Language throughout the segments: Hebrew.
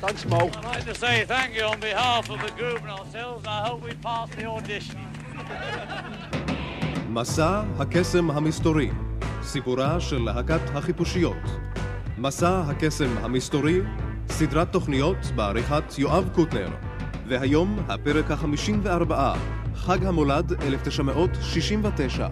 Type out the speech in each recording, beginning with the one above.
Thanks, Mo. I'd like to say thank you on behalf of the group and ourselves. I hope we pass the audition. מסע הקסם המסתורי, סיפורה של להקת החיפושיות. מסע הקסם המסתורי, סדרת תוכניות בעריכת יואב קוטנר. והיום הפרק ה-54, חג המולד 1969.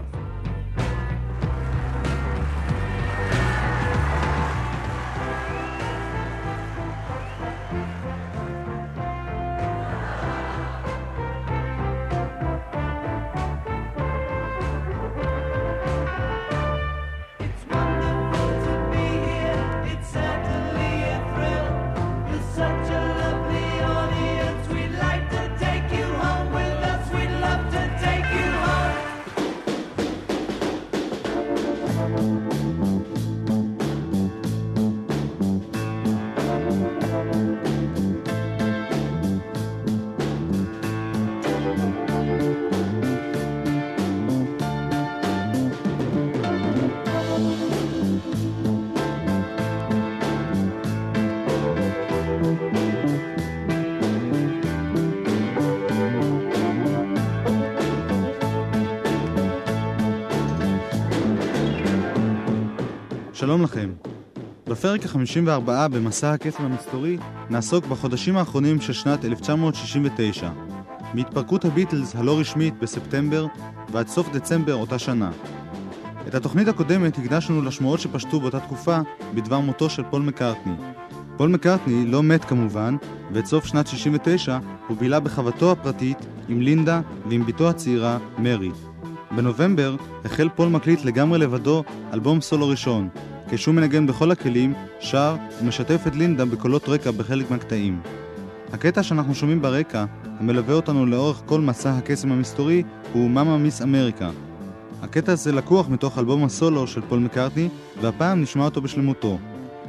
שלום לכם. בפרק ה-54 במסע הקסם המסתורי נעסוק בחודשים האחרונים של שנת 1969, מהתפרקות הביטלס הלא רשמית בספטמבר ועד סוף דצמבר אותה שנה. את התוכנית הקודמת הקדשנו לשמועות שפשטו באותה תקופה בדבר מותו של פול מקארטני. פול מקארטני לא מת כמובן, ואת סוף שנת 69 הוא בילה בחוותו הפרטית עם לינדה ועם בתו הצעירה, מרי. בנובמבר החל פול מקליט לגמרי לבדו אלבום סולו ראשון, כשהוא מנגן בכל הכלים, שר ומשתף את לינדה בקולות רקע בחלק מהקטעים. הקטע שאנחנו שומעים ברקע, המלווה אותנו לאורך כל מסע הקסם המסתורי, הוא Momma Miss America. הקטע הזה לקוח מתוך אלבום הסולו של פול מקארטני, והפעם נשמע אותו בשלמותו.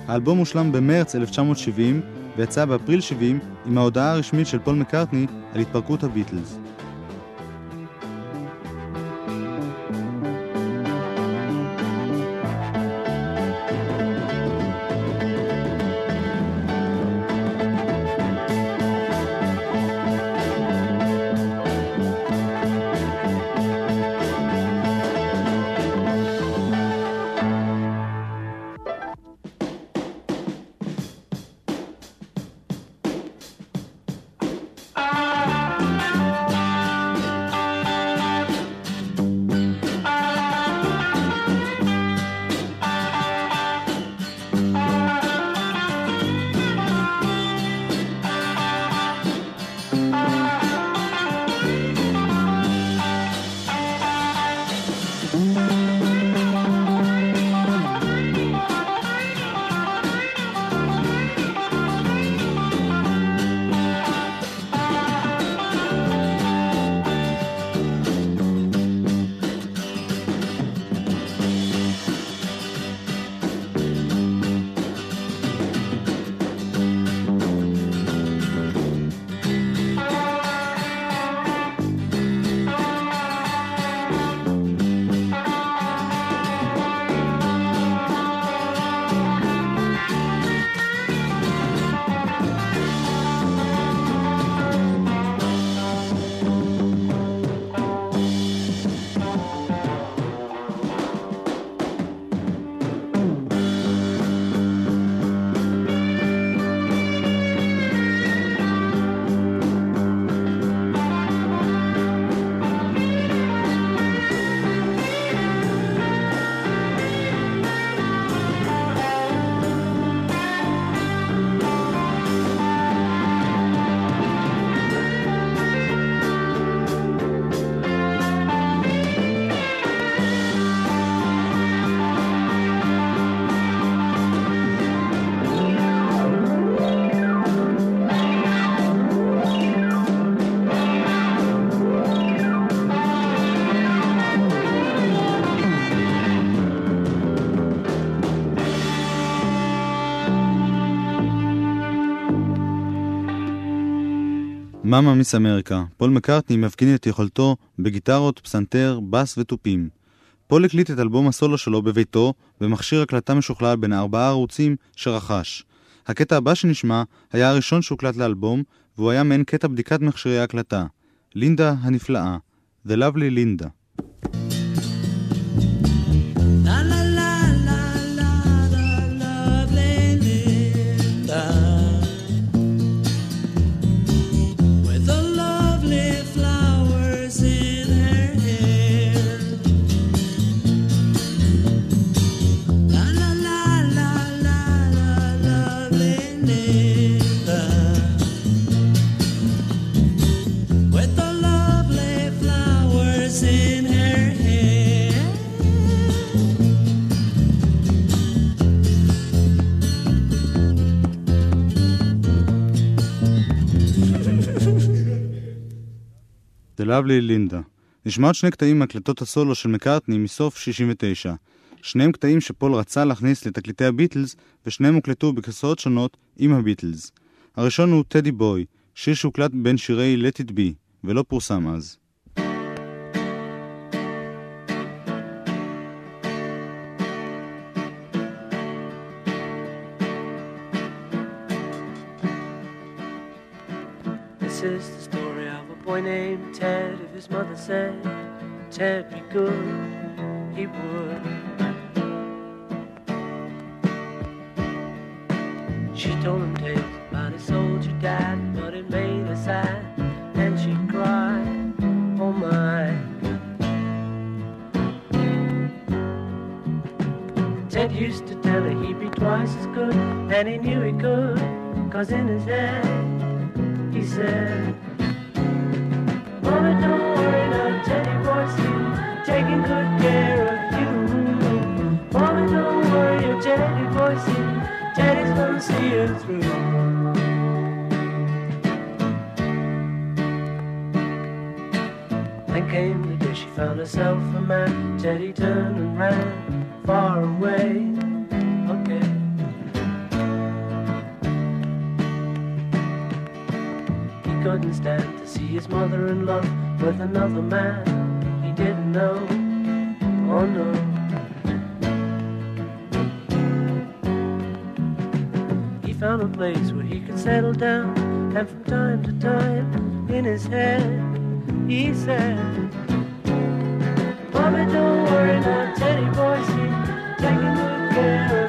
האלבום הושלם במרץ 1970, ויצא באפריל 70 עם ההודעה הרשמית של פול מקארטני על התפרקות הביטלס. Momma Miss America, פול מקארטני מפגין את יכולתו בגיטרות, פסנתר, בס ותופים. פול הקליט את אלבום הסולו שלו בביתו במכשיר הקלטה משוכלל בן ארבעה ערוצים שרכש. הקטע הבא שנשמע היה הראשון שהוקלט לאלבום, והוא היה מעין קטע בדיקת מכשירי ההקלטה. לינדה הנפלאה, The Lovely Linda. Lovely Linda. נשמע עוד שני קטעים מהקלטות הסולו של מקארטני מסוף 69. שניהם קטעים שפול רצה להכניס לתקליטי הביטלס, ושניהם הוקלטו בגרסאות שונות עם הביטלס. הראשון הוא טדי בוי, שיר שהוקלט בין שירי Let It Be, ולא פורסם אז. Mother said Ted be good, he would. She told him tales about his soldier dad, but it made her sad, and she cried, Oh my. Ted used to tell her he'd be twice as good, and he knew he could, cause in his head he said, Mama, don't taking good care of you. Mama, don't worry, your Teddy boy's here, Teddy's gonna see you through. Then came the day she found herself a man. Teddy turned and ran far away. Okay. He couldn't stand to see his mother in love with another man didn't know. Oh no. He found a place where he could settle down, and from time to time, in his head, he said, Mommy, don't worry now, Teddy boy's here, taking good care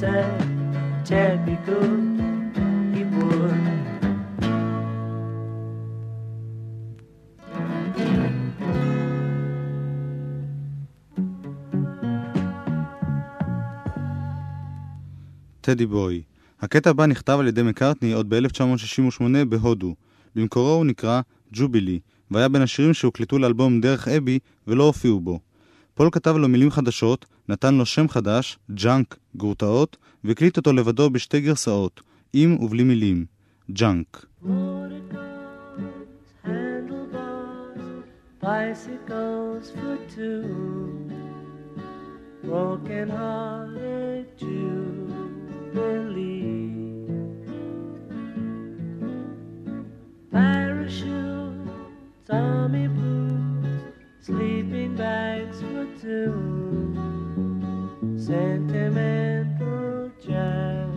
said Ted be good, he. טדי בוי. הקטע הבא נכתב על ידי מקארטני עוד ב-1968 בהודו. במקורו הוא נקרא ג'ובילי, והיה בין השירים שהוקלטו לאלבום דרך אבי ולא הופיעו בו. פול כתב לו מילים חדשות, נתן לו שם חדש, Junk, גרוטאות, והקליט אותו לבדו בשתי גרסאות, עם ובלי מילים, Junk. Bicycles for. Parachutes, army boots, sleeping bags for two, sentimental jamboree.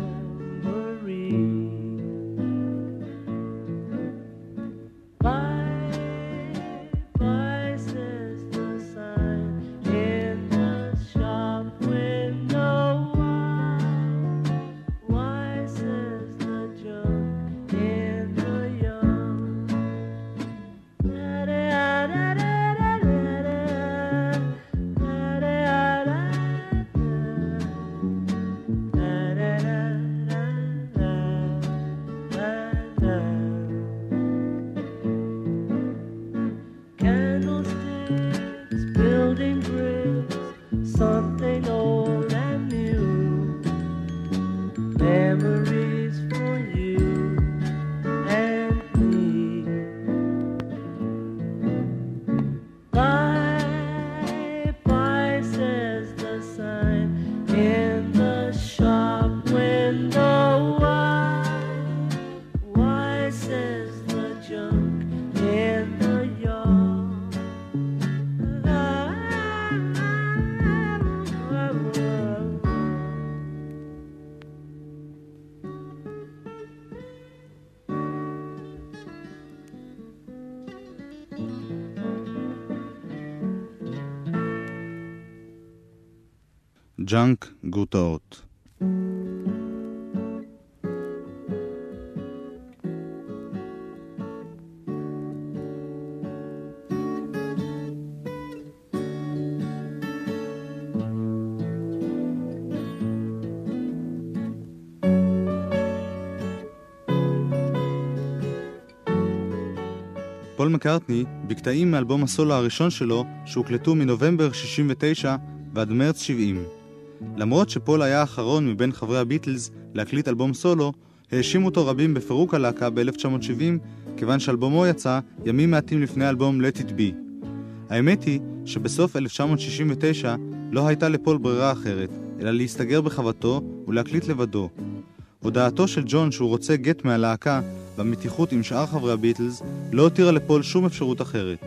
Junk גרוטאות. פול מקארטני, בקטעים מאלבום הסולו הראשון שלו, שהוקלטו מנובמבר 69 ועד מרץ 70. למרות שפול היה האחרון מבין חברי הביטלס להקליט אלבום סולו, האשימו אותו רבים בפירוק הלהקה ב-1970, כיוון שאלבומו יצא ימים מעטים לפני אלבום Let It Be. האמת היא שבסוף 1969 לא הייתה לפול ברירה אחרת, אלא להסתגר בחוותו ולהקליט לבדו. הודעתו של ג'ון שהוא רוצה גט מהלהקה והמתיחות עם שאר חברי הביטלס לא הותירה לפול שום אפשרות אחרת.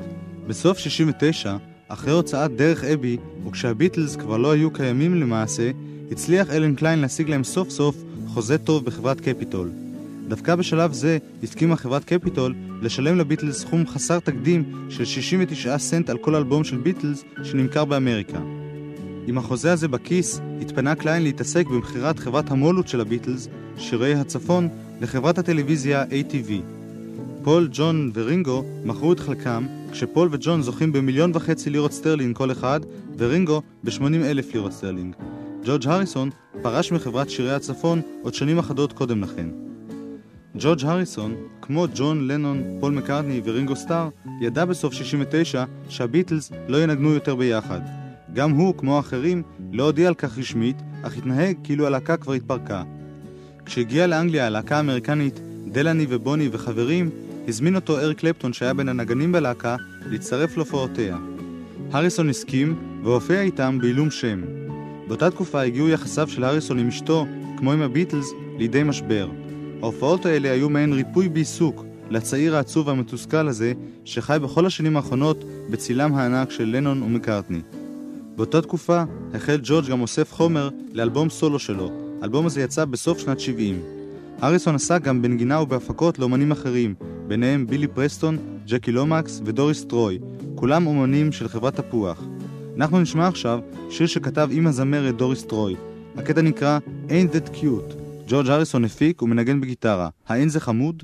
בסוף 69, אחרי הוצאת דרך אבי, וכשהביטלס כבר לא היו קיימים למעשה, הצליח אלן קליין להשיג להם סוף סוף חוזה טוב בחברת קפיטול. דווקא בשלב זה הסכימה חברת קפיטול לשלם לביטלס סכום חסר תקדים של 69 סנט על כל אלבום של ביטלס שנמכר באמריקה. עם החוזה הזה בכיס, התפנה קליין להתעסק במכירת חברת המו"לות של הביטלס, שירי הצפון, לחברת הטלוויזיה ATV. פול, ג'ון ורינגו מכרו את חלקם, כשפול וג'ון זוכים במיליון וחצי לירות סטרלינג כל אחד, ורינגו ב-80 אלף לירות סטרלינג. ג'ורג' הריסון פרש מחברת שירי הצפון עוד שנים אחדות קודם לכן. ג'ורג' הריסון, כמו ג'ון לנון, פול מקארטני ורינגו סטאר, ידע בסוף 69 שהביטלס לא ינגנו יותר ביחד. גם הוא, כמו האחרים, לא הודיע על כך רשמית, אך התנהג כאילו הלהקה כבר התפרקה. כשהגיע לאנגליה הלהקה האמריקנית, דלני ובוני וחברים, הזמין אותו אריק קלפטון שהיה בין הנגנים בלהקה, להצטרף להופעותיה. הריסון הסכים, והופיע איתם בעילום שם. באותה תקופה הגיעו יחסיו של הריסון עם אשתו, כמו עם הביטלס, לידי משבר. ההופעות האלה היו מעין ריפוי בעיסוק לצעיר העצוב והמתוסכל הזה, שחי בכל השנים האחרונות בצילם הענק של לנון ומקארטני. באותה תקופה החל ג'ורג' גם אוסף חומר לאלבום סולו שלו. האלבום הזה יצא בסוף שנת 70. הריסון עסק גם בנגינה ובהפקות לאומנים אחרים, ביניהם בילי פרסטון, ג'קי לומקס ודוריס טרוי, כולם אומנים של חברת תפוח. אנחנו נשמע עכשיו שיר שכתב עם הזמרת דוריס טרוי. הקטע נקרא Ain't That Cute. ג'ורג' הריסון הפיק ומנגן בגיטרה. האין זה חמוד?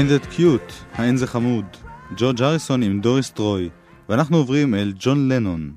Ain't That Cute, האין זה חמוד. ג'ורג' הריסון עם דוריס טרוי. ואנחנו עוברים אל ג'ון לנון.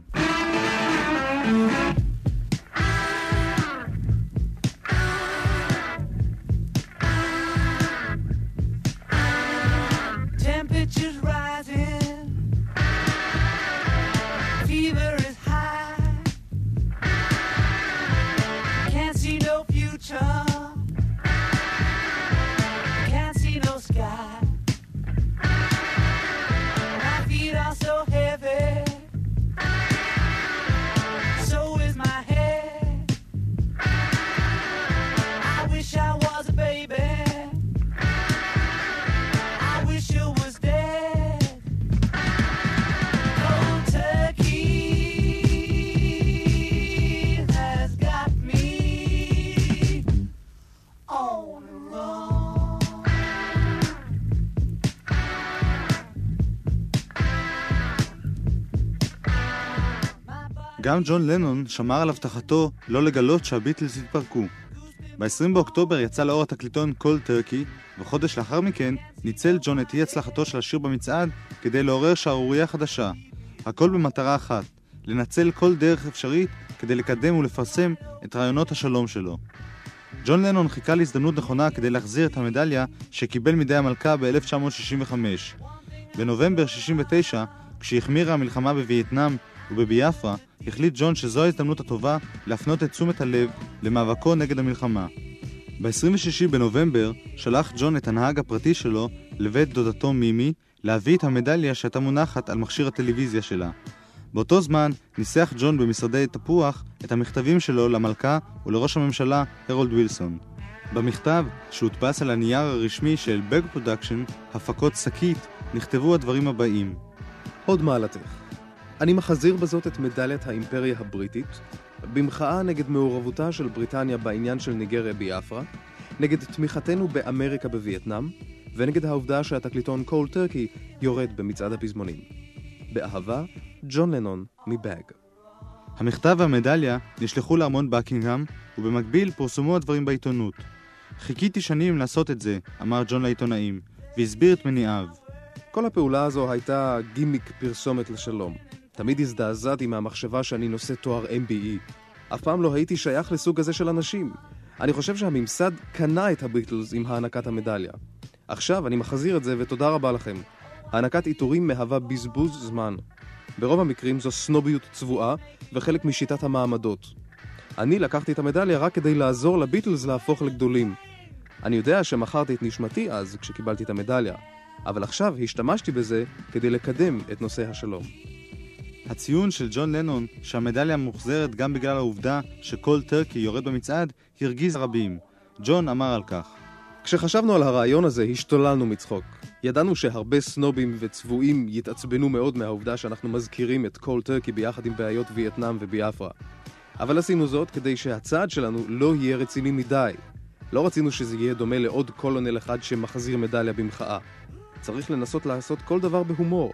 גם ג'ון לנון שמר על הבטחתו לא לגלות שהביטלס התפרקו. ב-20 באוקטובר יצא לאור התקליטון קול טרקי, וחודש לאחר מכן ניצל ג'ון את אי הצלחתו של השיר במצעד כדי לעורר שערורייה חדשה. הכל במטרה אחת, לנצל כל דרך אפשרית כדי לקדם ולפרסם את רעיונות השלום שלו. ג'ון לנון חיכה להזדמנות נכונה כדי להחזיר את המדליה שקיבל מידי המלכה ב-1965. בנובמבר 69, כשהחמירה המלחמה בווייטנאם ובביאפרה, החליט ג'ון שזו ההזדמנות הטובה להפנות את תשומת הלב למאבקו נגד המלחמה. ב-26 בנובמבר שלח ג'ון את הנהג הפרטי שלו לבית דודתו מימי להביא את המדליה שהייתה מונחת על מכשיר הטלוויזיה שלה. באותו זמן ניסח ג'ון במשרדי תפוח את המכתבים שלו למלכה ולראש הממשלה הרולד וילסון. במכתב, שהודפס על הנייר הרשמי של Bag Production, הפקות שקית, נכתבו הדברים הבאים הוד מעלתך, אני מחזיר בזאת את מדליית האימפריה הבריטית, במחאה נגד מעורבותה של בריטניה בעניין של ניגריה ביאפרה, נגד תמיכתנו באמריקה בווייטנאם, ונגד העובדה שהתקליטון Cold Turkey יורד במצעד הפזמונים. באהבה, ג'ון לנון מ Bag. המכתב והמדליה נשלחו לארמון בקינגהם, ובמקביל פורסמו הדברים בעיתונות. חיכיתי שנים לעשות את זה, אמר ג'ון לעיתונאים, והסביר את מניעיו. כל הפעולה הזו הייתה גימיק פרסומת לשלום. תמיד הזדעזעתי מהמחשבה שאני נושא תואר MBE. אף פעם לא הייתי שייך לסוג הזה של אנשים. אני חושב שהממסד קנה את הביטלס עם הענקת המדליה. עכשיו אני מחזיר את זה ותודה רבה לכם. הענקת עיטורים מהווה בזבוז זמן. ברוב המקרים זו סנוביות צבועה וחלק משיטת המעמדות. אני לקחתי את המדליה רק כדי לעזור לביטלס להפוך לגדולים. אני יודע שמכרתי את נשמתי אז כשקיבלתי את המדליה, אבל עכשיו השתמשתי בזה כדי לקדם את נושא השלום. הציון של ג'ון לנון שהמדליה מוחזרת גם בגלל העובדה שכל טרקי יורד במצעד הרגיז רבים. ג'ון אמר על כך כשחשבנו על הרעיון הזה, השתוללנו מצחוק. ידענו שהרבה סנובים וצבועים יתעצבנו מאוד מהעובדה שאנחנו מזכירים את קול טרקי ביחד עם בעיות וייטנאם וביאפרה. אבל עשינו זאת כדי שהצעד שלנו לא יהיה רציני מדי. לא רצינו שזה יהיה דומה לעוד קולונל אחד שמחזיר מדליה במחאה. צריך לנסות לעשות כל דבר בהומור.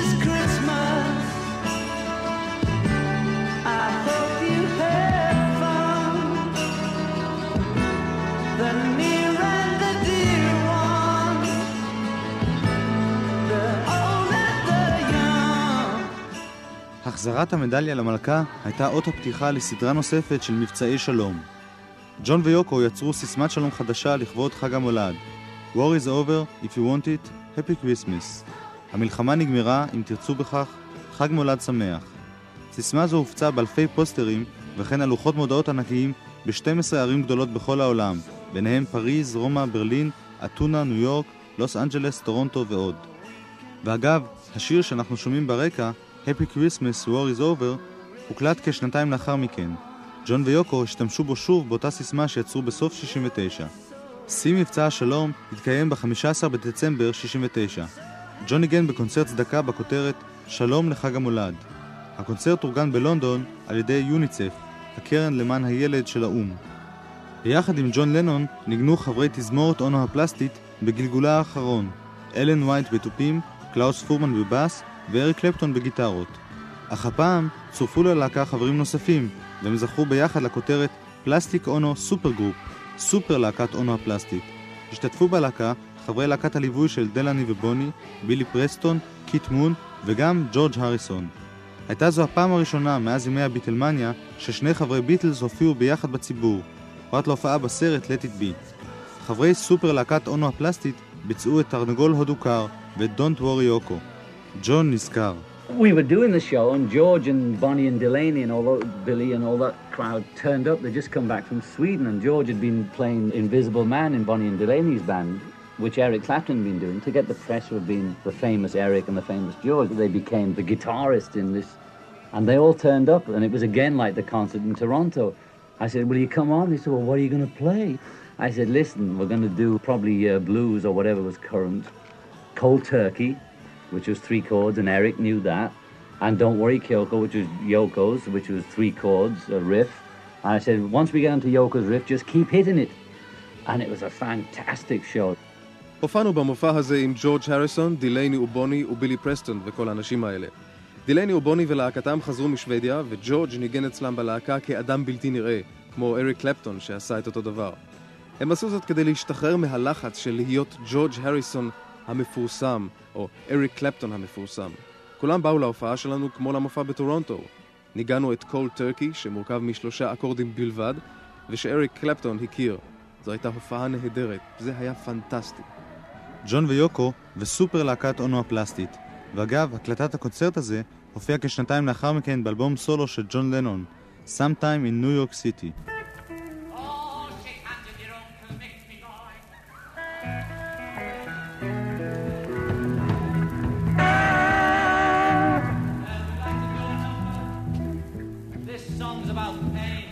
החזרת המדליה למלכה הייתה אות הפתיחה לסדרה נוספת של מבצעי שלום. ג'ון ויוקו יצרו סיסמת שלום חדשה לכבוד חג המולד War is over, if you want it, Happy Christmas. המלחמה נגמרה, אם תרצו בכך, חג מולד שמח. סיסמה זו הופצה באלפי פוסטרים, וכן על לוחות מודעות ענקיים ב-12 ערים גדולות בכל העולם, ביניהם פריז, רומא, ברלין, אתונה, ניו יורק, לוס אנג'לס, טורונטו ועוד. ואגב, השיר שאנחנו שומעים ברקע, Happy Christmas, War is over, הוקלט כשנתיים לאחר מכן. ג'ון ויוקו השתמשו בו שוב באותה סיסמה שיצרו בסוף 69. שיא מבצע השלום התקיים ב-15 בדצמבר 69. ג'ון ניגן בקונצרט צדקה בכותרת שלום לחג המולד. הקונצרט אורגן בלונדון על ידי יוניצף, הקרן למען הילד של האו"ם. ביחד עם ג'ון לנון ניגנו חברי תזמורת אונו הפלסטית בגלגולה האחרון, אלן וייט בתופים, קלאוס פורמן בבאס ואריק קלפטון בגיטרות. אך הפעם צורפו ללהקה חברים נוספים, והם זכו ביחד לכותרת Plastic Ono Super Group, סופר להקת אונו הפלסטית. השתתפו בלהקה חברי להקת הליווי של דלני ובוני, בילי פרסטון, קיט מון וגם ג'ורג' הריסון. הייתה זו הפעם הראשונה מאז ימי הביטלמניה ששני חברי ביטלס הופיעו ביחד בציבור, פרט להופעה בסרט Let It Be. חברי סופר להקת אונו הפלסטית ביצעו את תרנגול הודו קר ואת Don't Worry יוקו. ג'ון נזכר. we were doing the show, and George and Bonnie and Delaney and all that, Billy and all that crowd turned up. They'd just come back from Sweden, and George had been playing Invisible Man in Bonnie and Delaney's band, which Eric Clapton had been doing, to get the pressure of being the famous Eric and the famous George. They became the guitarist in this, and they all turned up, and it was again like the concert in Toronto. I said, Will you come on? They said, Well, what are you going to play? I said, listen, we're going to do probably uh, blues or whatever was current. Cold Turkey, Which was three chords, and Eric knew that. And Don't Worry Kyoko, which was Yoko's, which was three chords, a riff. And I said, once we get into Yoko's riff, just keep hitting it. And it was a fantastic show. הופענו במופע הזה עם ג'ורג' הריסון, דילייני ובוני ובילי פרסטון וכל האנשים האלה. דילייני ובוני ולהקתם חזרו משוודיה, וג'ורג' ניגן אצלם בלהקה כאדם בלתי נראה, כמו אריק קלפטון שעשה את אותו דבר. הם עשו זאת כדי להשתחרר מהלחץ של להיות ג'ורג' הריסון המפורסם, או אריק קלפטון המפורסם. כולם באו להופעה שלנו כמו למופע בטורונטו. ניגנו את Cold Turkey, שמורכב משלושה אקורדים בלבד, ושאריק קלפטון הכיר. זו הייתה הופעה נהדרת, זה היה פנטסטי. ג'ון ויוקו וסופר להקת אונו הפלסטית. ואגב, הקלטת הקונצרט הזה הופיע כשנתיים לאחר מכן באלבום סולו של ג'ון לנון, Sometime in New York City. Song's about pain.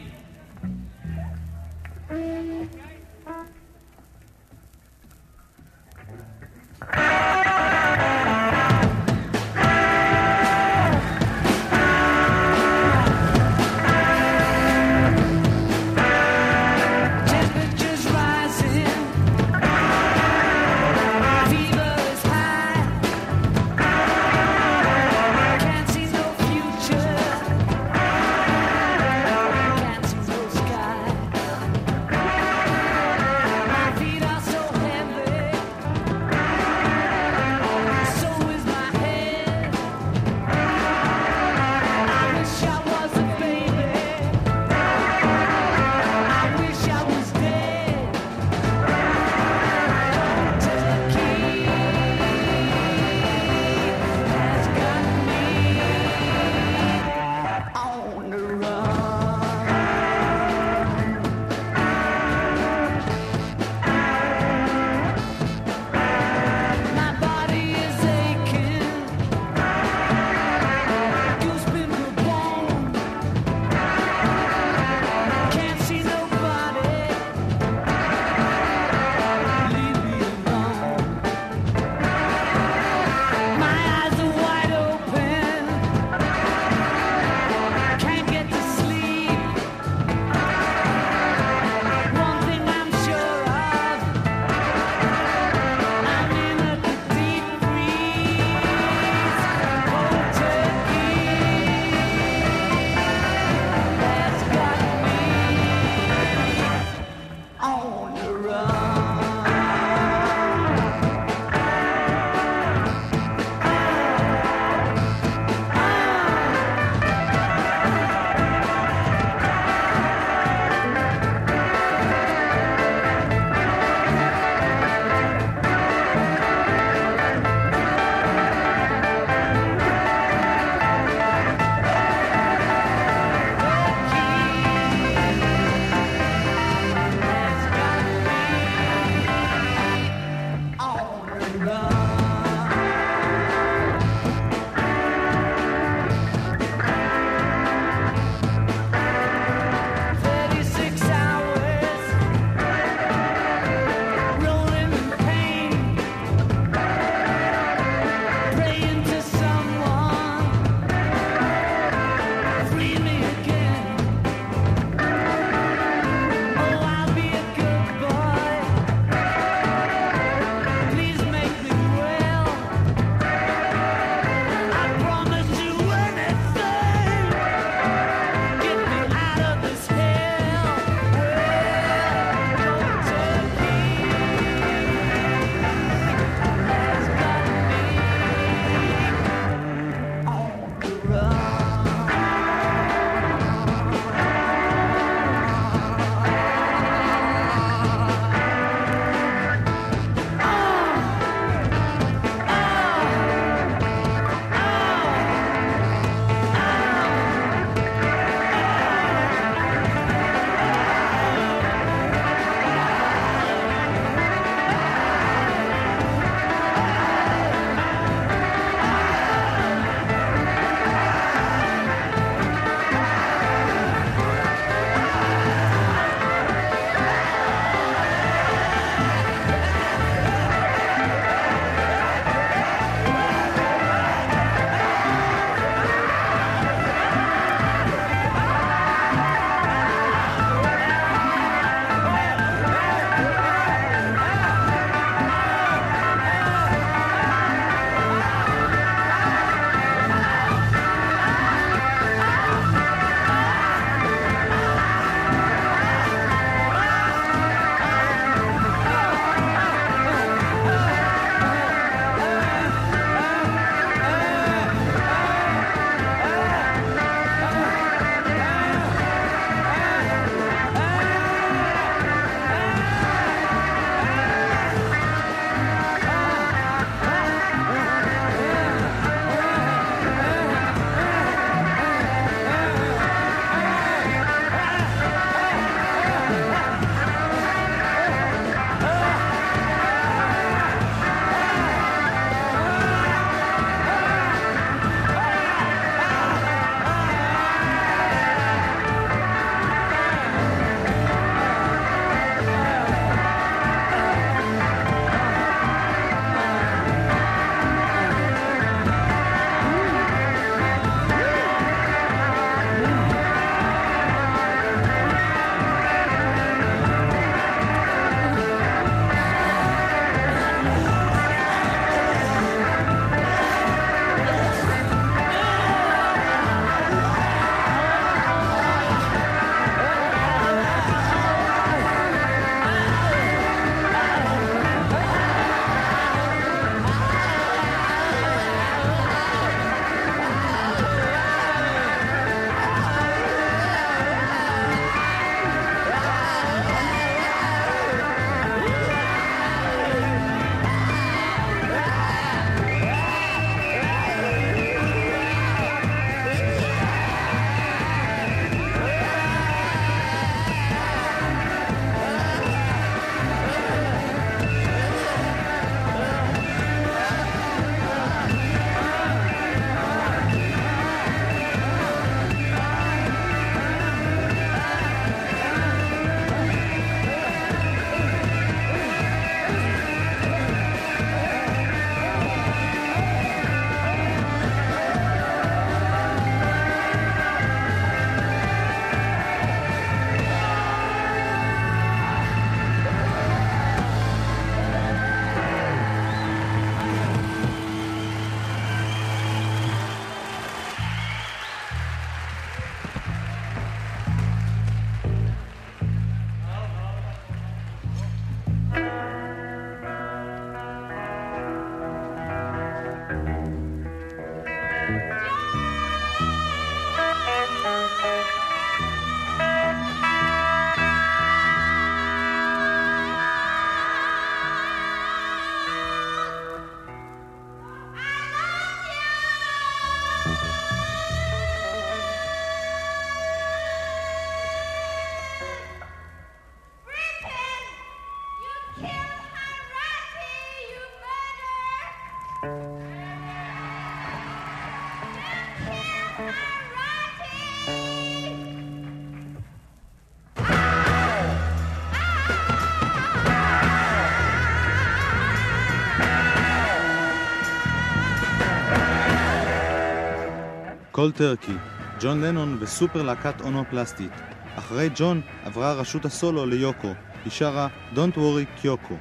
קול טרקי, ג'ון לנון וסופר להקת אונופלסטית. אחרי ג'ון עברה רשות הסולו ליוקו, היא שרה Don't Worry קיוקו.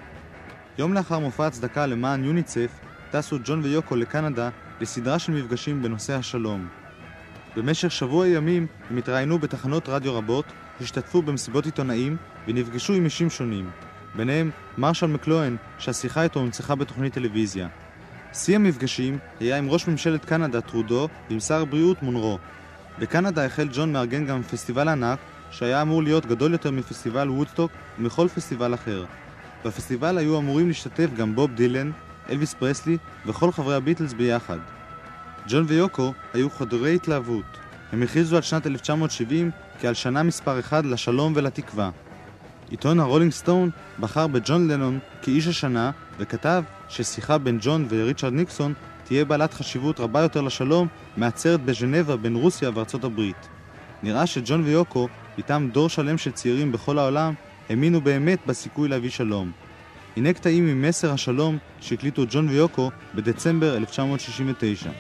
יום לאחר מופע הצדקה למען יוניצף, טסו ג'ון ויוקו לקנדה לסדרה של מפגשים בנושא השלום. במשך שבוע ימים הם התראיינו בתחנות רדיו רבות, השתתפו במסיבות עיתונאים ונפגשו עם אישים שונים, ביניהם מרשל מקלוהן, שהשיחה איתו הונצחה בתוכנית טלוויזיה. שיא המפגשים היה עם ראש ממשלת קנדה טרודו ועם שר הבריאות מונרו. בקנדה החל ג'ון מארגן גם פסטיבל ענק, שהיה אמור להיות גדול יותר מפסטיבל וודסטוק ומכל פסטיבל אחר. בפסטיבל היו אמורים להשתתף גם בוב דילן, אלוויס פרסלי וכל חברי הביטלס ביחד. ג'ון ויוקו היו חדורי התלהבות. הם הכריזו על שנת 1970 כעל שנה מספר אחד לשלום ולתקווה. עיתון הרולינג סטון בחר בג'ון לנון כאיש השנה וכתב ששיחה בין ג'ון וריצ'רד ניקסון תהיה בעלת חשיבות רבה יותר לשלום מעצרת בז'נבה בין רוסיה וארצות הברית. נראה שג'ון ויוקו, איתם דור שלם של צעירים בכל העולם, האמינו באמת בסיכוי להביא שלום. הנה קטעים ממסר השלום שהקליטו ג'ון ויוקו בדצמבר 1969.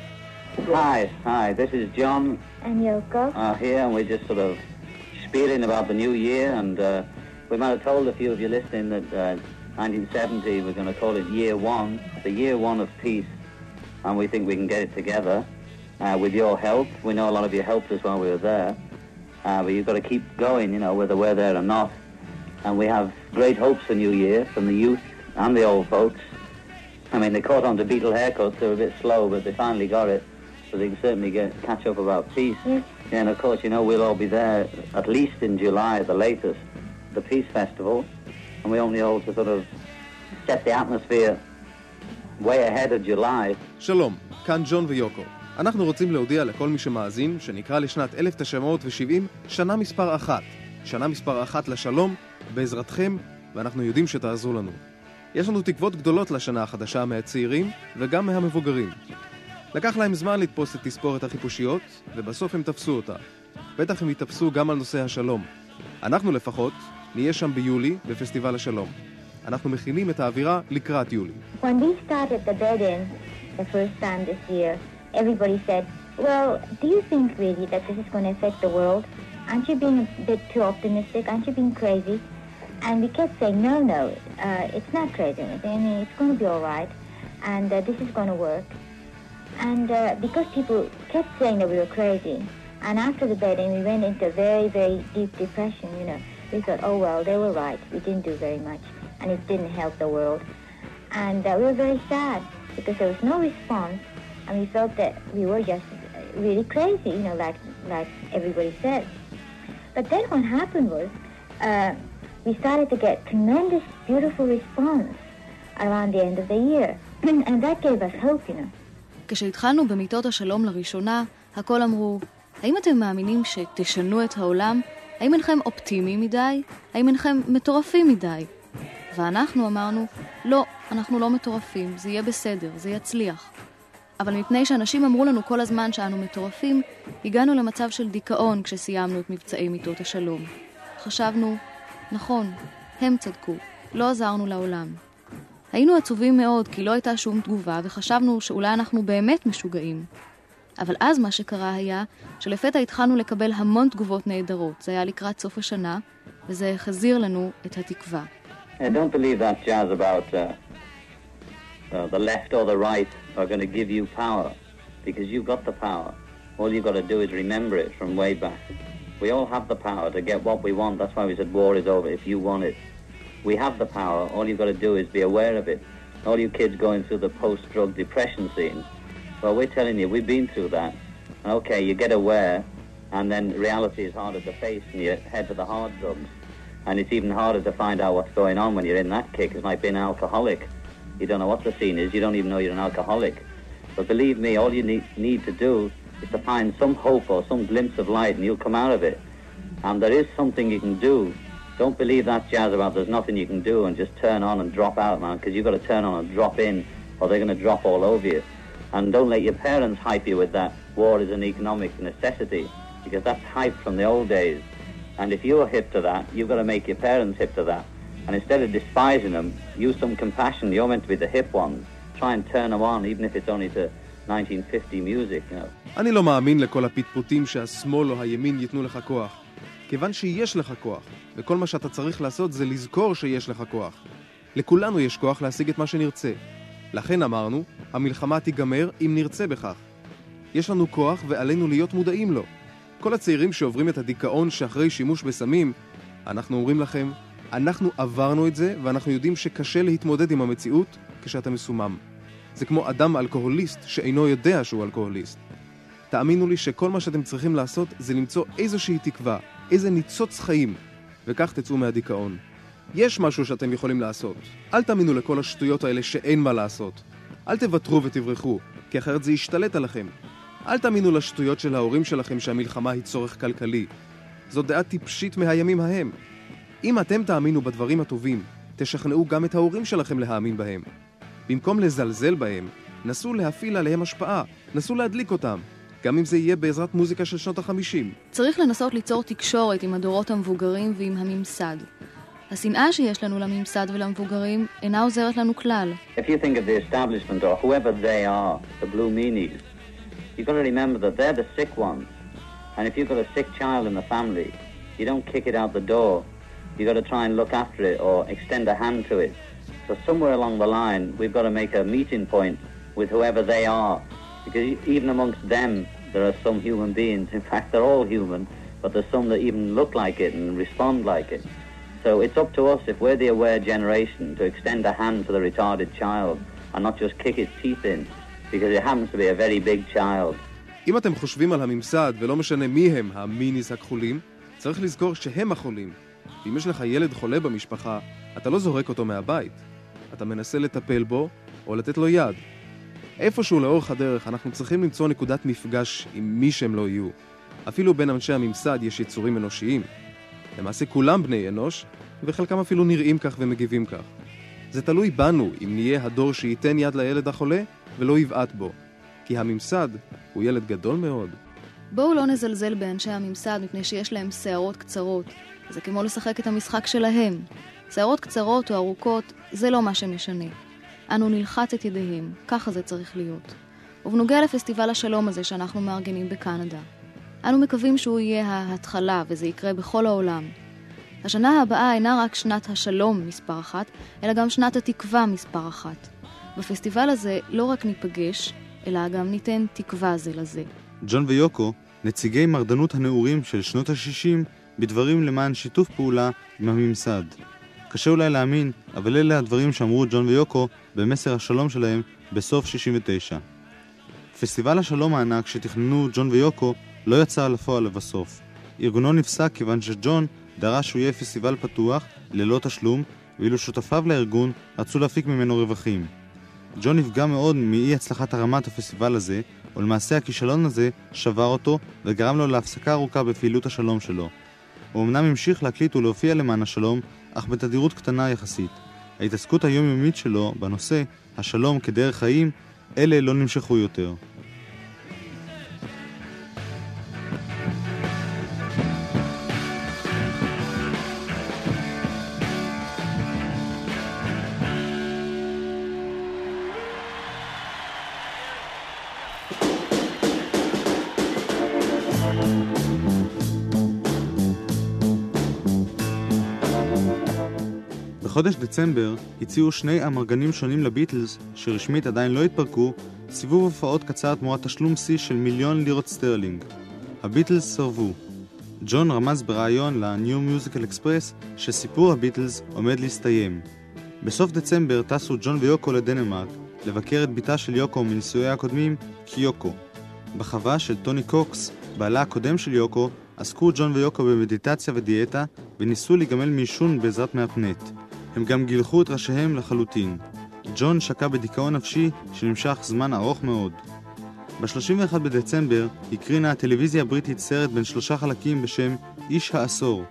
Hi, hi, this is John And Yoko? uh, here, and we're just sort of spieling about the new year, and uh, we might have told a few of you listening that uh, 1970, we're going to call it year one, the year one of peace, and we think we can get it together uh, with your help. We know a lot of you helped us while we were there, uh, but you've got to keep going, you know, whether we're there or not. And we have great hopes for New Year from the youth and the old folks. I mean, they caught on to Beatle haircuts. They were a bit slow, but they finally got it. So they can certainly get catch up about peace. Yes. And of course, you know, we'll all be there at least in July at the latest, the Peace Festival. And we only hope to sort of set the atmosphere way ahead of July. שלום, כאן ג'ון ויוקו. אנחנו רוצים להודיע לכל מי שמאזין שנקרא לשנת 1970 שנה מספר אחת. שנה מספר אחת לשלום, בעזרתכם, ואנחנו יודעים שתעזרו לנו. יש לנו תקוות גדולות לשנה החדשה מהצעירים וגם מהמבוגרים. לקח להם זמן לתפוס את תספורת החיפושיות, ובסוף הם תפסו אותה. בטח הם יתפסו גם על נושא השלום. אנחנו לפחות נהיה שם ביולי בפסטיבל השלום. אנחנו מכינים את האווירה לקראת יולי. When we started the bed-in the first time this year, everybody said, well, do you think really that this is going to affect the world? Aren't you being a bit too optimistic? Aren't you being crazy? And we kept saying, no, no, uh, it's not crazy. I mean, it's going to be all right, and uh, this is going to work. And uh, because people kept saying that we were crazy, and after the bedding, we went into a very, very deep depression, you know. We thought, oh, well, they were right. We didn't do very much, and it didn't help the world. And uh, we were very sad because there was no response, and we felt that we were just uh, really crazy, you know, like, like everybody said. But then what happened was uh, we started to get tremendous, beautiful response around the end of the year. and that gave us hope, you know. כשהתחלנו במיטות השלום לראשונה, הכל אמרו, האם אתם מאמינים שתשנו את העולם? האם אינכם אופטימיים מדי? האם אינכם מטורפים מדי? ואנחנו אמרנו, לא, אנחנו לא מטורפים, זה יהיה בסדר, זה יצליח. אבל מפני שאנשים אמרו לנו כל הזמן שאנו מטורפים, הגענו למצב של דיכאון כשסיימנו את מבצעי מיטות השלום. חשבנו, נכון, הם צדקו, לא עזרנו לעולם. היינו עצובים מאוד כי לא הייתה שום תגובה וחשבנו שאולי אנחנו באמת משוגעים. אבל אז מה שקרה היה שלפתע התחלנו לקבל המון תגובות נהדרות. זה היה לקראת סוף השנה, וזה החזיר לנו את התקווה. Uh, don't believe that jazz about uh, uh, the left or the right are going to give you power because you've got the power. All you've got to do is remember it from way back. We all have the power to get what we want. That's why we said war is over if you want it. We have the power. All you've got to do is be aware of it. All you kids going through the post-drug depression scene, well, we're telling you, we've been through that. Okay, you get aware, and then reality is harder to face, and you head for the hard drugs. And it's even harder to find out what's going on when you're in that kick. It's like being an alcoholic. You don't know what the scene is. You don't even know you're an alcoholic. But believe me, all you need, need to do is to find some hope or some glimpse of light, and you'll come out of it. And there is something you can do. Don't believe that jazz about there's nothing you can do and just turn on and drop out, man, because you've got to turn on and drop in, or they're going to drop all over you. And don't let your parents hype you with that war is an economic necessity, because that's hype from the old days. And if you're hip to that, you've got to make your parents hip to that. And instead of despising them, use some compassion. You're meant to be the hip ones. Try and turn them on, even if it's only to 1950 music, you. אני לא מאמין לכל הפטפוטים שהשמאל או הימין ייתנו לך כוח. כיוון שיש לך כוח, וכל מה שאתה צריך לעשות זה לזכור שיש לך כוח. לכולנו יש כוח להשיג את מה שנרצה. לכן אמרנו, המלחמה תיגמר אם נרצה בכך. יש לנו כוח ועלינו להיות מודעים לו. כל הצעירים שעוברים את הדיכאון שאחרי שימוש בסמים, אנחנו אומרים לכם, אנחנו עברנו את זה ואנחנו יודעים שקשה להתמודד עם המציאות כשאתה מסומם. זה כמו אדם אלכוהוליסט שאינו יודע שהוא אלכוהוליסט. תאמינו לי שכל מה שאתם צריכים לעשות זה למצוא איזושהי תקווה, איזה ניצוץ חיים, וכך תצאו מהדיכאון. יש משהו שאתם יכולים לעשות. אל תאמינו לכל השטויות האלה שאין מה לעשות. אל תוותרו ותברחו, כי אחרת זה ישתלט עליכם. אל תאמינו לשטויות של ההורים שלכם שהמלחמה היא צורך כלכלי. זו דעה טיפשית מהימים ההם. אם אתם תאמינו בדברים הטובים, תשכנעו גם את ההורים שלכם להאמין בהם. במקום לזלזל בהם, נסו להפעיל עליהם השפעה, נסו להדליק אותם, גם אם זה יהיה בעזרת מוזיקה של שנות החמישים. צריך לנסות ליצור תקשורת עם הדורות המבוגרים ועם הממסד. השנאה שיש לנו לממסד ולמבוגרים אינה עוזרת לנו כלל. If you think of the establishment or whoever they are, the blue meanies, you've got to remember that they're the sick ones. And if you've got a sick child in the family, you don't kick it out the door. You've got to try and look after it or extend a hand to it. So somewhere along the line, we've got to make a meeting point with whoever they are. Because e- even amongst them, there are some human beings. In fact, they're all human, but there's some that even look like it and respond like it. So it's up to us, if we're the aware generation, to extend a hand to the retarded child and not just kick his teeth in because it happens to be a very big child. אם אתם חושבים על הממסד, ולא משנה מי הם המיניס הכחולים, צריך לזכור שהם החולים. ואם יש לך ילד חולה במשפחה, אתה לא זורק אותו מהבית. אתה מנסה לטפל בו, או לתת לו יד. איפשהו לאורך הדרך אנחנו צריכים למצוא נקודת מפגש עם מי שהם לא יהיו. אפילו בין אנשי הממסד יש יצורים אנושיים. למעשה כולם בני אנוש, וחלקם אפילו נראים כך ומגיבים כך. זה תלוי בנו אם נהיה הדור שייתן יד לילד החולה ולא יבעט בו. כי הממסד הוא ילד גדול מאוד. בואו לא נזלזל באנשי הממסד מפני שיש להם שערות קצרות. זה כמו לשחק את המשחק שלהם. שערות קצרות או ארוכות, זה לא מה שמשנה. אנו נלחץ את ידיהם, ככה זה צריך להיות. ובנוגע לפסטיבל השלום הזה שאנחנו מארגנים בקנדה, אנו מקווים שהוא יהיה ההתחלה וזה יקרה בכל העולם. השנה הבאה אינה רק שנת השלום מספר אחת, אלא גם שנת התקווה מספר אחת. בפסטיבל הזה לא רק ניפגש, אלא גם ניתן תקווה זה לזה. ג'ון ויוקו, נציגי מרדנות הנעורים של שנות ה-60, בדברים למען שיתוף פעולה עם הממסד. קשה אולי להאמין, אבל אלה הדברים שאמרו ג'ון ויוקו במסר השלום שלהם בסוף 69. פסטיבל השלום הענק שתכננו ג'ון ויוקו לא יצא לפועל לבסוף. ארגונו נפסק כיוון שג'ון דרש שהוא יהיה פסטיבל פתוח, ללא תשלום, ואילו שותפיו לארגון רצו להפיק ממנו רווחים. ג'ון נפגע מאוד מאי הצלחת הרמת הפסטיבל הזה, ולמעשה הכישלון הזה שבר אותו וגרם לו להפסקה ארוכה בפעילות השלום שלו. הוא אמנם המשיך להקליט ולהופיע למען השלום, אך בתדירות קטנה יחסית. ההתעסקות היומיומית שלו בנושא השלום כדרך חיים, אלה לא נמשכו יותר. בחודש דצמבר הציעו שני אמרגנים שונים לביטלס, שרשמית עדיין לא התפרקו, סיבוב הופעות קצר תמורת תשלום שיא של מיליון לירות סטרלינג. הביטלס סרבו. ג'ון רמז בריאיון ל-New Musical Express שסיפור הביטלס עומד להסתיים. בסוף דצמבר טסו ג'ון ויוקו לדנמרק לבקר את בתה של יוקו מנישואיה הקודמים, קיוקו. בחווה של טוני קוקס, בעלה הקודם של יוקו, עסקו ג'ון ויוקו במדיטציה ודיאטה וניסו להיגמל מעישון בעזרת מהפנט. הם גם גילחו את ראשיהם לחלוטין. ג'ון שקע בדיכאון נפשי שנמשך זמן ארוך מאוד. ב-31 בדצמבר הקרינה הטלוויזיה הבריטית סרט בין שלושה חלקים בשם איש העשור.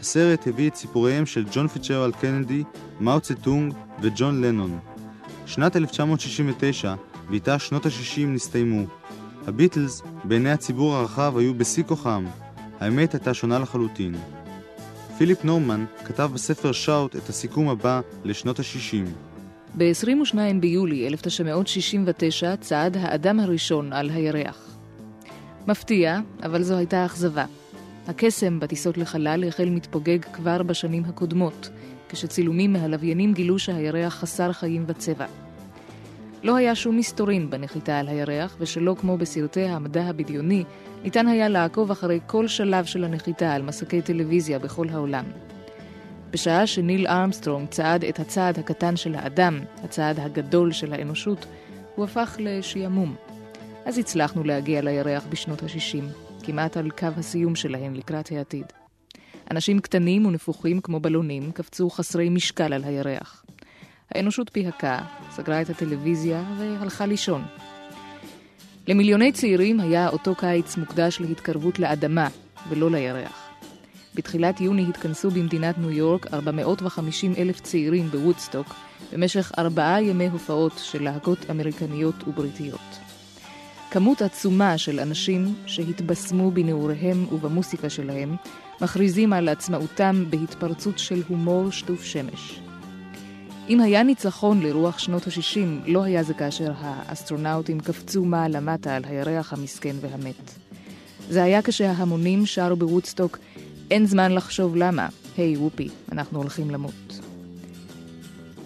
הסרט הביא את סיפוריהם של ג'ון פיצ'רל קנדי, מאו צטונג וג'ון לנון. שנת 1969 ואיתה שנות ה-60 נסתיימו. הביטלס, בעיני הציבור הרחב, היו בשיא כוחם. האמת הייתה שונה לחלוטין. פיליפ נורמן כתב בספר שאוט את הסיכום הבא לשנות ה-60. ב-22 ביולי 1969 צעד האדם הראשון על הירח. מפתיע, אבל זו הייתה אכזבה. הקסם בטיסות לחלל החל מתפוגג כבר בשנים הקודמות, כשצילומים מהלוויינים גילו שהירח חסר חיים וצבע. לא היה שום מסתורין בנחיתה על הירח, ושלא כמו בסרטי המדע הבדיוני, ניתן היה לעקוב אחרי כל שלב של הנחיתה על מסקי טלוויזיה בכל העולם. בשעה שניל ארמסטרונג צעד את הצעד הקטן של האדם, הצעד הגדול של האנושות, הוא הפך לשעמום. אז הצלחנו להגיע לירח בשנות ה-60, כמעט על קו הסיום שלהם לקראת העתיד. אנשים קטנים ונפוחים כמו בלונים קפצו חסרי משקל על הירח. האנושות פיהקה, סגרה את הטלוויזיה והלכה לישון. למיליוני צעירים היה אותו קיץ מוקדש להתקרבות לאדמה ולא לירח. בתחילת יוני התכנסו במדינת ניו יורק 450 אלף צעירים בוודסטוק במשך ארבעה ימי הופעות של להקות אמריקניות ובריטיות. כמות עצומה של אנשים שהתבשמו בנעוריהם ובמוסיקה שלהם מכריזים על עצמאותם בהתפרצות של הומור שטוף שמש. אם היה ניצחון לרוח שנות ה-60, לא היה זה כאשר האסטרונאוטים קפצו מעלה-מטה על הירח המסכן והמת. זה היה כשההמונים שרו בוודסטוק, אין זמן לחשוב למה, היי hey, וופי, אנחנו הולכים למות.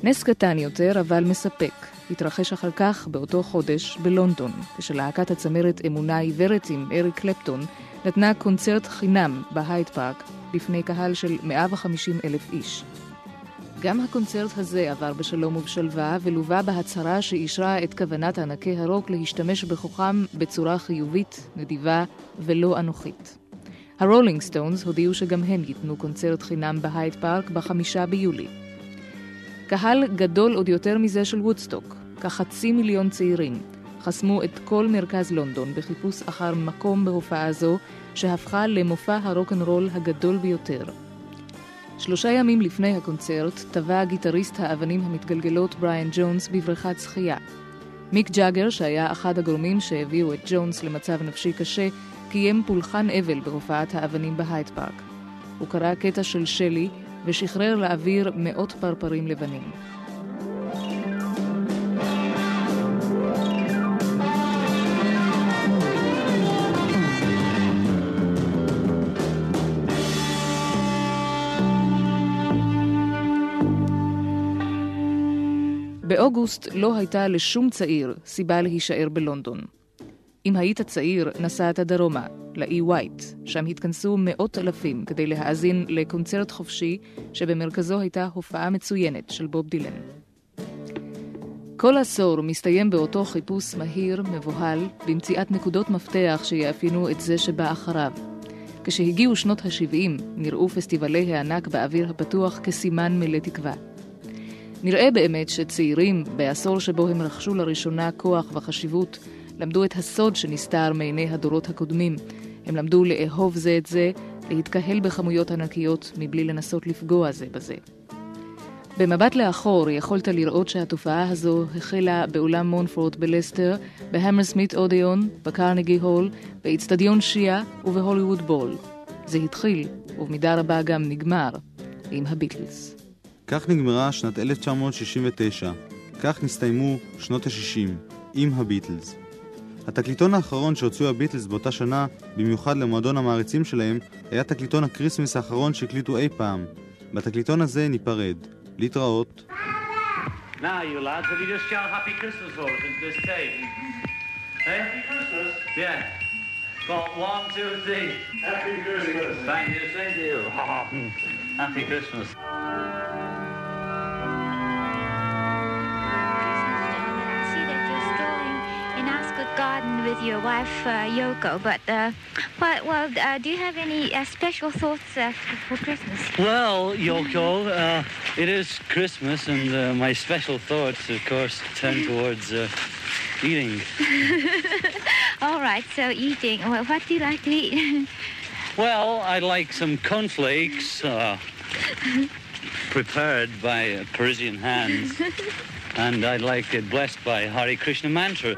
נס קטן יותר, אבל מספק, התרחש אחר כך, באותו חודש, בלונדון, כשלהקת הצמרת אמונה עיוורת עם אריק קלפטון נתנה קונצרט חינם בהייד פארק בפני קהל של 150 אלף איש. גם הקונצרט הזה עבר בשלום ובשלווה, ולווה בהצהרה שאישרה את כוונת ענקי הרוק להשתמש בכוחם בצורה חיובית, נדיבה ולא אנוכית. הרולינג סטונס הודיעו שגם הם ייתנו קונצרט חינם בהייד פארק בחמישה ביולי. קהל גדול עוד יותר מזה של וודסטוק, כחצי מיליון צעירים, חסמו את כל מרכז לונדון בחיפוש אחר מקום בהופעה זו, שהפכה למופע הרוקנרול הגדול ביותר. שלושה ימים לפני הקונצרט טבע גיטריסט האבנים המתגלגלות בריאן ג'ונס בבריכת שחייה. מיק ג'אגר, שהיה אחד הגורמים שהביאו את ג'ונס למצב נפשי קשה, קיים פולחן אבל בהופעת האבנים בהייד פארק. הוא קרא קטע של שלי ושחרר לאוויר מאות פרפרים לבנים. באוגוסט לא הייתה לשום צעיר סיבה להישאר בלונדון. אם היית צעיר, נסעת דרומה, לאי ווייט, שם התכנסו מאות אלפים כדי להאזין לקונצרט חופשי שבמרכזו הייתה הופעה מצוינת של בוב דילן. כל עשור מסתיים באותו חיפוש מהיר, מבוהל, במציאת נקודות מפתח שיאפיינו את זה שבא אחריו. כשהגיעו שנות ה-70, נראו פסטיבלי הענק באוויר הפתוח כסימן מלא תקווה. נראה באמת שצעירים, בעשור שבו הם רכשו לראשונה כוח וחשיבות, למדו את הסוד שנסתר מעיני הדורות הקודמים. הם למדו לאהוב זה את זה, להתקהל בכמויות ענקיות מבלי לנסות לפגוע זה בזה. במבט לאחור יכולת לראות שהתופעה הזו החלה באולם מונפורט בלסטר, בהמרסמית אודיון, בקרנגי הול, באיצטדיון שיעה ובהוליווד בול. זה התחיל, ובמידה רבה גם נגמר, עם הביטלס. כך נגמרה שנת 1969, כך נסתיימו שנות ה-60, עם הביטלס. התקליטון האחרון שהוציאו הביטלס באותה שנה, במיוחד למועדון המעריצים שלהם, היה תקליטון ה Christmas האחרון שהקליטו אי פעם. בתקליטון הזה ניפרד. להתראות. Now, you lads, have you just shout Happy Christmas for us into this tape? Hey? Happy Christmas? Yeah. Go on, one, two, three. Happy Christmas. Thank you, same to you. Happy Christmas. see that you're strolling in Ascot Garden with your wife uh, Yoko. But uh, well, well uh, do you have any uh, special thoughts uh, for Christmas? Well, Yoko, uh, it is Christmas, and uh, my special thoughts, of course, turn towards uh, eating. All right, so eating. Well, what do you like to eat? Well, I'd like some cornflakes uh, prepared by uh, Parisian hands, and I'd like it blessed by Hare Krishna mantra.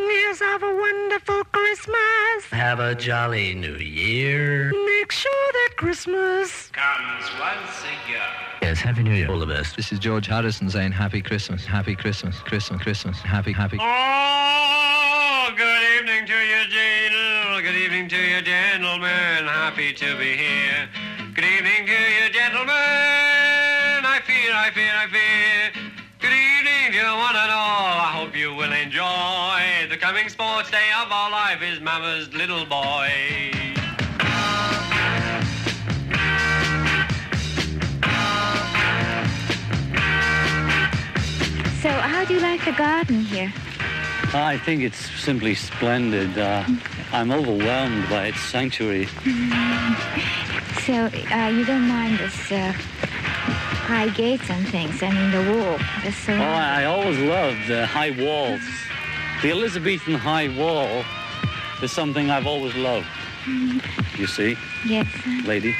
Yes, have a wonderful Christmas. Have a jolly new year. Make sure that Christmas comes once a year. Yes, Happy New Year, all the best. This is George Harrison saying Happy Christmas, Happy Christmas, Christmas, Christmas, Happy, Happy. Oh, good evening to you, Jane. Good evening to you, gentlemen. Happy to be here. Good evening to you, gentlemen. I fear, I fear, I fear. Good evening to you one and all. I hope you will enjoy the coming sports day of our life is Mama's little boy. The garden here? I think it's simply splendid. Uh, I'm overwhelmed by its sanctuary. So, uh, you don't mind this uh, high gates and things? I mean, the wall. The Oh, I, I always loved the high walls. The Elizabethan high wall is something I've always loved. You see, Yes. lady?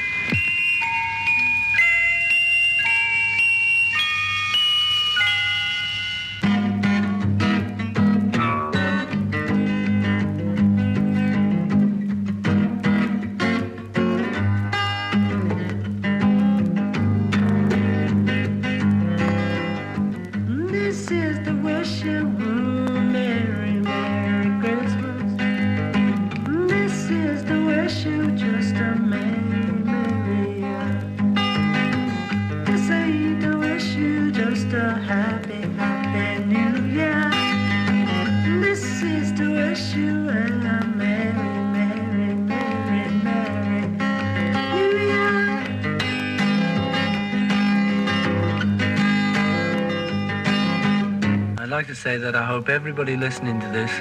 Like to say that I hope everybody listening to this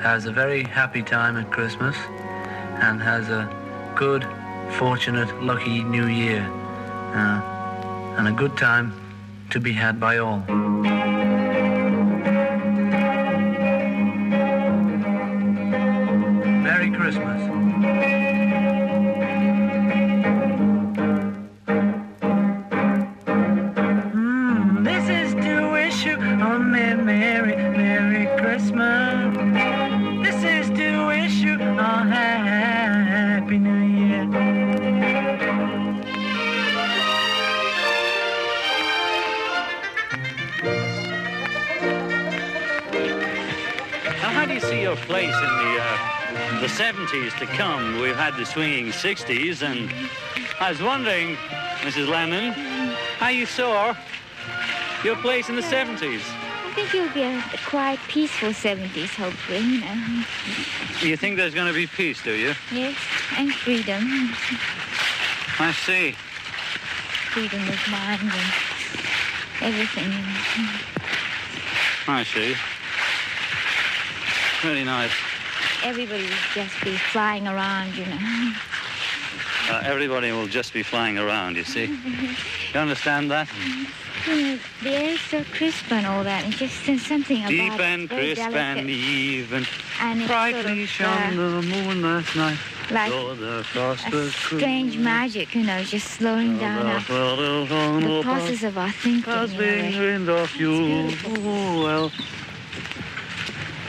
has a very happy time at Christmas and has a good, fortunate, lucky new year uh, and a good time to be had by all. Swinging 60s, and I was wondering, Mrs. Lennon, how you saw your place in the 70s. I think it'll be a, quiet, peaceful 70s, hopefully, you know. You think there's going to be peace, do you? Yes, and freedom. I see. Freedom of mind and everything. I see. Very nice. Everybody will just be flying around, you know. Uh, everybody will just be flying around, you see. You understand that? You know, the air is so crisp and all that, and just there's something about Deep it. and very crisp delicate. and even And brightly sort of, shone uh, the moon last night. like a strange magic, you know, just slowing down our, the process of our thinking. You know, wind of you. Oh, well.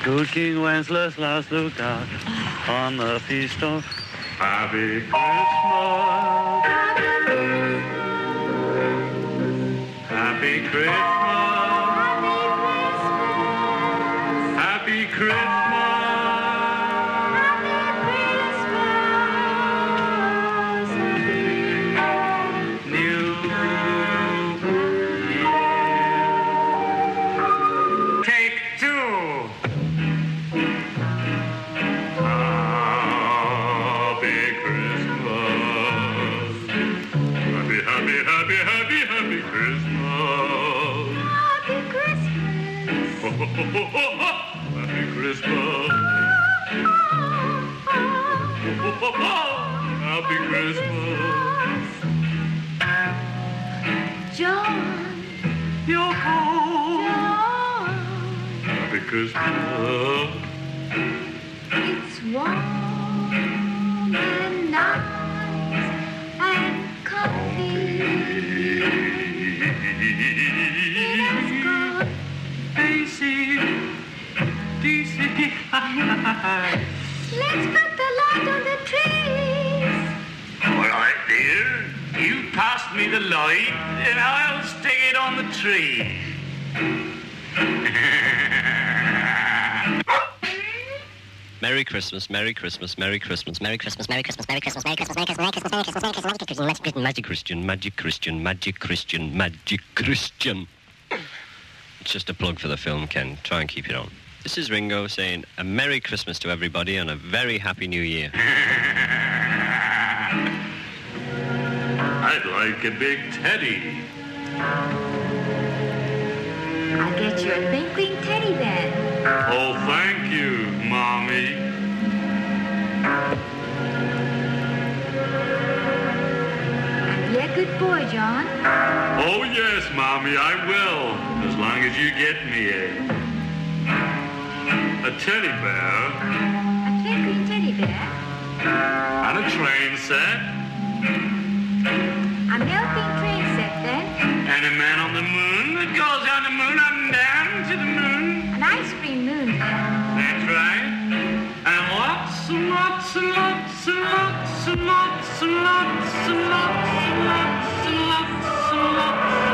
Good King Wenceslas last looked out on the feast of Happy Christmas. Happy Christmas. Happy Christmas. John, you're John, Happy Christmas. it's warm and nice and comfy. Let's go, DC. DC. let's put the light and I'll stick it on the tree. Merry Christmas, Merry Christmas, Merry Christmas, Merry Christmas, Merry Christmas, Merry Christmas, Merry Christmas, Merry Christmas, Merry Christmas, Merry Christmas, Merry Christmas, Merry Christmas, Magic Christian, Magic Christian, Magic Christian, Magic Christian. It's just a plug for the film, Ken. Try and keep it on. This is Ringo saying a Merry Christmas to everybody and a very Happy New Year. I'd like a big teddy. I'll get you a twinkling teddy then. Oh, thank you, Mommy. Be a good boy, John. Oh, yes, Mommy, I will. As long as you get me a... A teddy bear A twinkling teddy bear. and a train set A melting train set then. and a man on the moon that goes on the moon up and down to the moon. An ice cream moon. That's right. And lots and lots and lots and lots and lots and lots and lots and lots and lots and lots.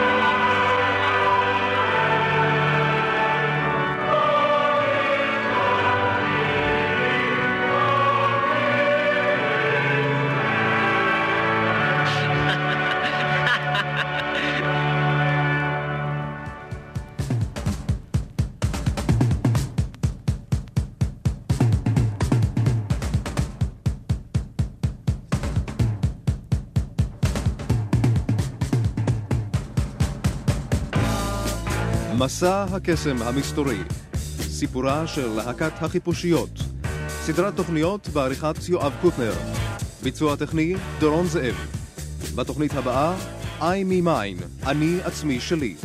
מסע הקסם המסתורי, סיפורה של להקת החיפושיות, סדרת תוכניות בעריכת יואב קוטנר, ביצוע טכני דורון זאב. בתוכנית הבאה, I me mine, אני עצמי שלי.